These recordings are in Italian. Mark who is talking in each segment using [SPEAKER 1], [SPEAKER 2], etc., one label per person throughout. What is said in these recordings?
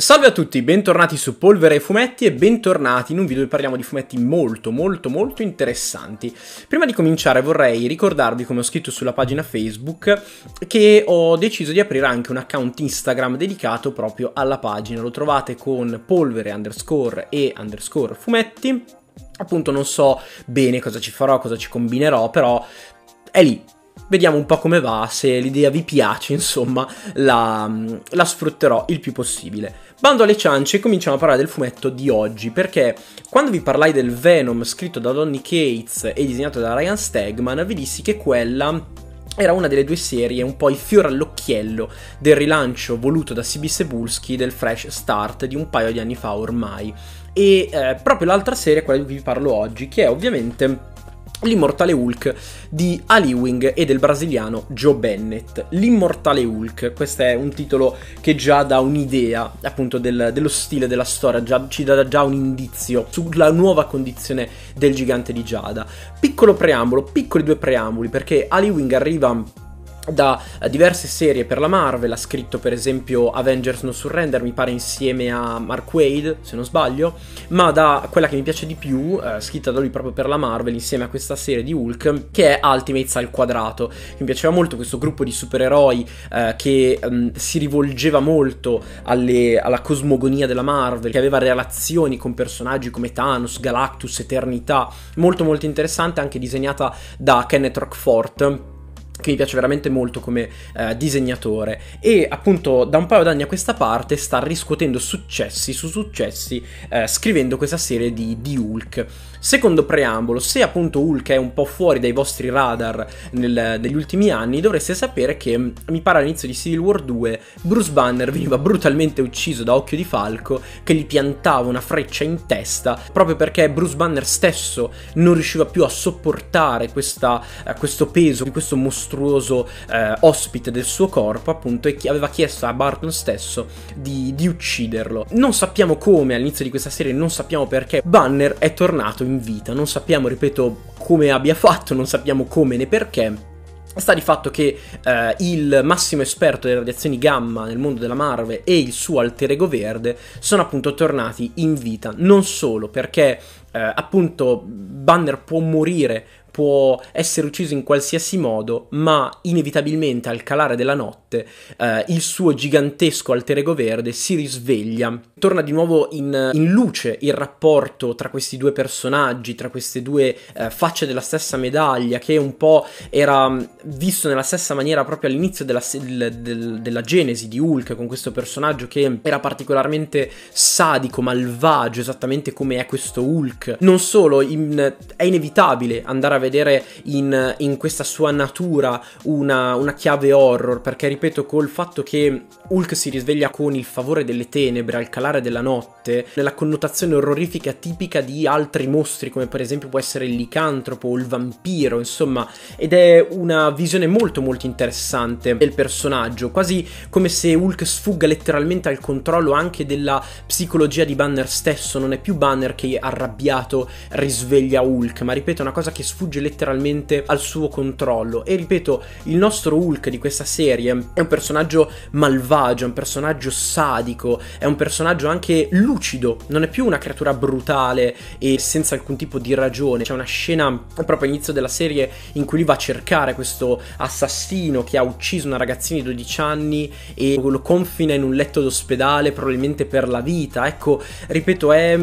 [SPEAKER 1] Salve a tutti, bentornati su Polvere e Fumetti e bentornati in un video dove parliamo di fumetti molto molto molto interessanti. Prima di cominciare vorrei ricordarvi, come ho scritto sulla pagina Facebook, che ho deciso di aprire anche un account Instagram dedicato proprio alla pagina. Lo trovate con polvere underscore e underscore fumetti. Appunto non so bene cosa ci farò, cosa ci combinerò, però è lì, vediamo un po' come va, se l'idea vi piace, insomma, la, la, sfrutterò il più possibile. Bando alle ciance, cominciamo a parlare del fumetto di oggi, perché quando vi parlai del Venom scritto da Donny Cates e disegnato da Ryan Stegman, vi dissi che quella era una delle due serie un po' il fiore all'occhiello del rilancio voluto da CB Sebulski del Fresh Start di un paio di anni fa ormai. E eh, proprio l'altra serie, quella di cui vi parlo oggi, che è ovviamente L'immortale Hulk di Ali Wing e del brasiliano Joe Bennett. L'immortale Hulk, questo è un titolo che già dà un'idea appunto del, dello stile della storia, già, ci dà già un indizio sulla nuova condizione del gigante di Giada. Piccolo preambolo, piccoli due preamboli, perché Ali Wing arriva da diverse serie per la Marvel, ha scritto per esempio Avengers No Surrender, mi pare insieme a Mark Wade, se non sbaglio, ma da quella che mi piace di più, eh, scritta da lui proprio per la Marvel, insieme a questa serie di Hulk, che è Ultimates al quadrato. Mi piaceva molto questo gruppo di supereroi eh, che um, si rivolgeva molto alle, alla cosmogonia della Marvel, che aveva relazioni con personaggi come Thanos, Galactus, Eternità, molto molto interessante, anche disegnata da Kenneth Rockfort che mi piace veramente molto come eh, disegnatore e appunto da un paio d'anni a questa parte sta riscuotendo successi su successi eh, scrivendo questa serie di, di, Hulk. Secondo preambolo, se appunto Hulk è un po' fuori dai vostri radar nel, negli ultimi anni, dovreste sapere che mi pare all'inizio di Civil War 2 Bruce Banner veniva brutalmente ucciso da Occhio di Falco che gli piantava una freccia in testa proprio perché Bruce Banner stesso non riusciva più a sopportare questa, eh, questo peso di questo mostruoso mostruoso eh, ospite del suo corpo, appunto, e aveva chiesto a Barton stesso di, di ucciderlo. Non sappiamo come all'inizio di questa serie, non sappiamo perché Banner è tornato in vita, non sappiamo, ripeto, come abbia fatto, non sappiamo come né perché. Sta di fatto che eh, il massimo esperto delle radiazioni gamma nel mondo della Marvel e il suo alter ego verde sono appunto tornati in vita, non solo perché eh, appunto Banner può morire può essere ucciso in qualsiasi modo, ma inevitabilmente al calare della notte eh, il suo gigantesco alter ego verde si risveglia. Torna di nuovo in, in luce il rapporto tra questi due personaggi, tra queste due eh, facce della stessa medaglia, che un po' era mm, visto nella stessa maniera proprio all'inizio della, del, del, della genesi di Hulk, con questo personaggio che era particolarmente sadico, malvagio, esattamente come è questo Hulk. Non solo, in, è inevitabile andare a vedere in, in questa sua natura una, una, chiave horror, perché ripeto, col fatto che Hulk si risveglia con il favore delle tenebre al calare della notte, nella connotazione orrorifica tipica di altri mostri, come per esempio può essere il licantropo o il vampiro, insomma, ed è una visione molto molto interessante del personaggio, quasi come se Hulk sfugga letteralmente al controllo anche della psicologia di Banner stesso, non è più Banner che arrabbiato risveglia Hulk, ma ripeto, è una cosa che sfugge sfugge letteralmente al suo controllo. E ripeto, il nostro Hulk di questa serie è un personaggio malvagio, è un personaggio sadico, è un personaggio anche lucido, non è più una creatura brutale e senza alcun tipo di ragione. C'è una scena proprio all'inizio della serie in cui lui va a cercare questo assassino che ha ucciso una ragazzina di 12 anni e lo confina in un letto d'ospedale probabilmente per la vita. Ecco, ripeto, è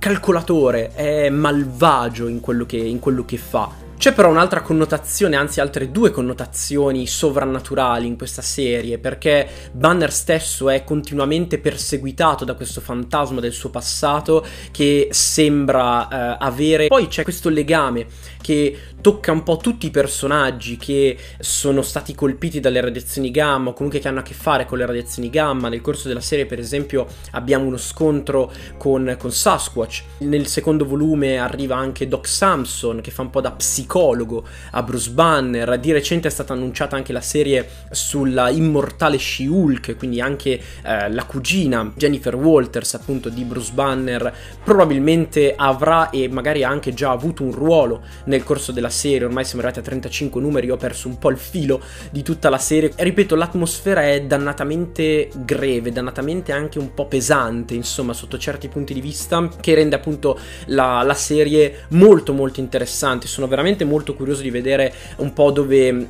[SPEAKER 1] calcolatore, è malvagio in quello che, in quello che fa. C'è però un'altra connotazione, anzi altre due connotazioni sovrannaturali in questa serie, perché Banner stesso è continuamente perseguitato da questo fantasma del suo passato che sembra eh, avere... Poi c'è questo legame che tocca un po' tutti i personaggi che sono stati colpiti dalle radiazioni gamma o comunque che hanno a che fare con le radiazioni gamma. Nel corso della serie, per esempio, abbiamo uno scontro con, con Sasquatch. Nel secondo volume arriva anche Doc Samson che fa un po' da psicologo psicologo a Bruce Banner. Di recente è stata annunciata anche la serie sulla immortale She-Hulk, quindi anche eh, la cugina Jennifer Walters, appunto di Bruce Banner, probabilmente avrà e magari ha anche già avuto un ruolo nel corso della serie. Ormai siamo arrivati a 35 numeri, ho perso un po' il filo di tutta la serie. Ripeto, l'atmosfera è dannatamente greve, dannatamente anche un po' pesante, insomma, sotto certi punti di vista, che rende appunto la, la serie molto molto interessante. Sono veramente molto curioso di vedere un po' dove, eh,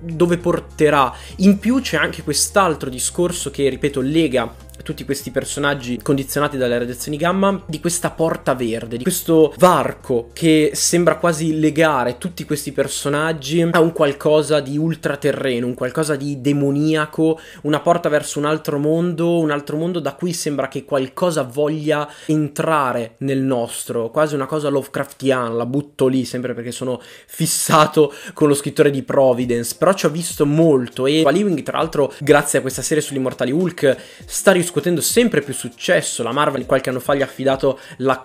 [SPEAKER 1] dove porterà. In più c'è anche quest'altro discorso che, ripeto, lega tutti questi personaggi condizionati dalle radiazioni gamma di questa porta verde, di questo varco che sembra quasi legare tutti questi personaggi a un qualcosa di ultraterreno, un qualcosa di demoniaco, una porta verso un altro mondo, un altro mondo da cui sembra che qualcosa voglia entrare nel nostro, quasi una cosa Lovecraftiana, la butto lì sempre perché sono fissato con lo scrittore di Providence, però ci ho visto molto e Ewing tra l'altro grazie a questa serie sull'immortali Hulk sta riuscendo riscuotendo sempre più successo. La Marvel qualche anno fa gli ha affidato la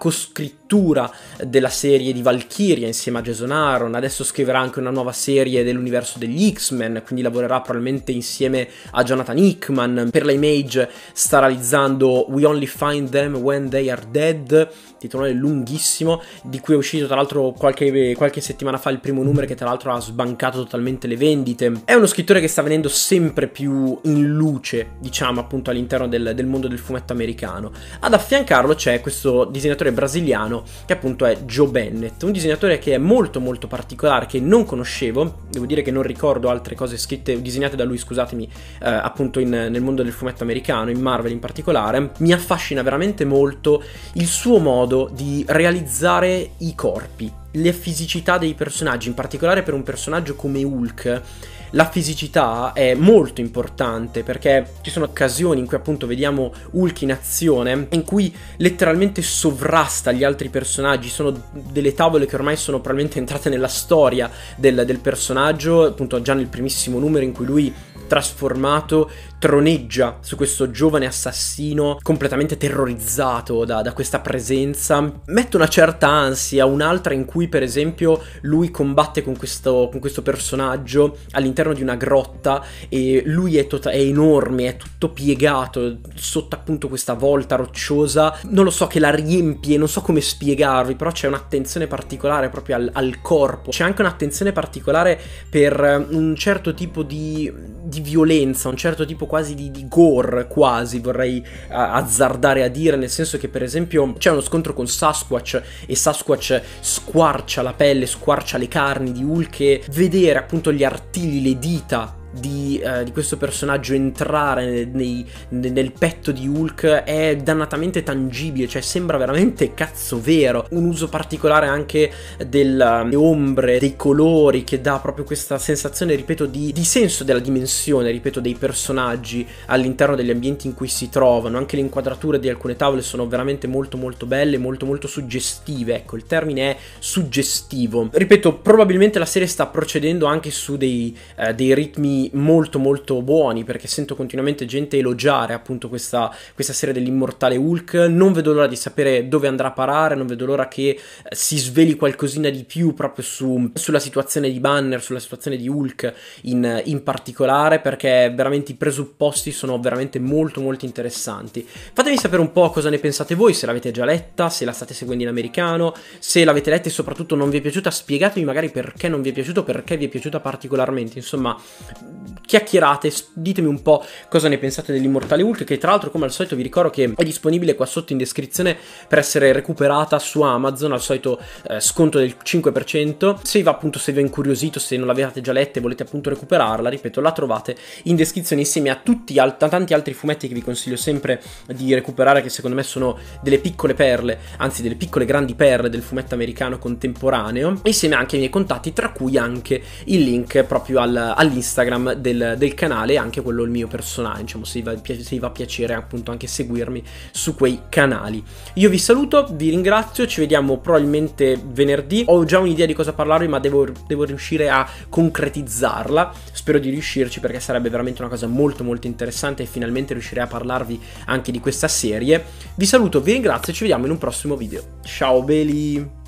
[SPEAKER 1] coscrittura della serie di Valkyria insieme a Jason Aaron. Adesso scriverà anche una nuova serie dell'universo degli X-Men, quindi lavorerà probabilmente insieme a Jonathan Hickman. Per la Image sta realizzando We Only Find Them When They Are Dead, titolone lunghissimo, di cui è uscito tra l'altro qualche, qualche settimana fa il primo numero che tra l'altro ha sbancato totalmente le vendite. È uno scrittore che sta venendo sempre più in luce, diciamo appunto all'interno del, del mondo del fumetto americano. Ad affiancarlo c'è questo disegnatore brasiliano che appunto è Joe Bennett, un disegnatore che è molto molto particolare, che non conoscevo, devo dire che non ricordo altre cose scritte, disegnate da lui, scusatemi, eh, appunto in, nel mondo del fumetto americano, in Marvel in particolare. Mi affascina veramente molto il suo modo di realizzare i corpi, le fisicità dei personaggi, in particolare per un personaggio come Hulk la fisicità è molto importante perché ci sono occasioni in cui appunto vediamo Hulk in azione, in cui letteralmente sovrasta gli altri personaggi, sono delle tavole che ormai sono probabilmente entrate nella storia del, del personaggio, appunto già nel primissimo numero in cui lui trasformato troneggia su questo giovane assassino completamente terrorizzato da, da, questa presenza. Mette una certa ansia, un'altra in cui per esempio lui combatte con questo, con questo personaggio all'interno di una grotta e lui è, tota- è enorme, è tutto piegato sotto appunto questa volta rocciosa. Non lo so che la riempie, non so come spiegarvi, però c'è un'attenzione particolare proprio al, al corpo. C'è anche un'attenzione particolare per un certo tipo di, di violenza, un certo tipo quasi di, di gore, quasi vorrei uh, azzardare a dire, nel senso che per esempio c'è uno scontro con Sasquatch e Sasquatch squarcia la pelle, squarcia le carni di Hulk e vedere appunto gli artigli, le dita di, uh, di, questo personaggio entrare nei, nel petto di Hulk è dannatamente tangibile, cioè sembra veramente cazzo vero. Un uso particolare anche delle ombre, dei colori, che dà proprio questa sensazione, ripeto, di, di senso della dimensione, ripeto, dei personaggi all'interno degli ambienti in cui si trovano. Anche le inquadrature di alcune tavole sono veramente molto molto belle, molto molto suggestive. Ecco, il termine è suggestivo. Ripeto, probabilmente la serie sta procedendo anche su dei, uh, dei ritmi molto molto buoni perché sento continuamente gente elogiare appunto questa, questa serie dell'immortale Hulk. Non vedo l'ora di sapere dove andrà a parare non vedo l'ora che eh, si sveli qualcosina di più proprio su, sulla situazione di Banner sulla situazione di Hulk in, in particolare perché veramente i presupposti sono veramente molto molto interessanti. Fatemi sapere un po' cosa ne pensate voi se l'avete già letta se la state seguendo in americano se l'avete letta e soprattutto non vi è piaciuta spiegatemi magari perché non vi è piaciuto perché vi è piaciuta particolarmente. Insomma chiacchierate, ditemi un po' cosa ne pensate dell'Immortale Hulk, che tra l'altro come al solito vi ricordo che è disponibile qua sotto in descrizione per essere recuperata su Amazon al solito eh, sconto del 5%. Se vi appunto, se vi è incuriosito, se non l'avete già letta e volete appunto recuperarla, ripeto, la trovate in descrizione insieme a tutti a tanti altri fumetti che vi consiglio sempre di recuperare, che secondo me sono delle piccole perle, anzi delle piccole grandi perle del fumetto americano contemporaneo, insieme anche ai miei contatti, tra cui anche il link proprio al, all'Instagram del, del, canale e anche quello il mio personale, diciamo, se vi, va, se vi va piacere appunto anche seguirmi su quei canali. Io vi saluto, vi ringrazio, ci vediamo probabilmente venerdì. Ho già un'idea di cosa parlarvi, ma devo, devo riuscire a concretizzarla. Spero di riuscirci perché sarebbe veramente una cosa molto molto interessante e finalmente riuscirei a parlarvi anche di questa serie. Vi saluto, vi ringrazio e ci vediamo in un prossimo video. Ciao belli!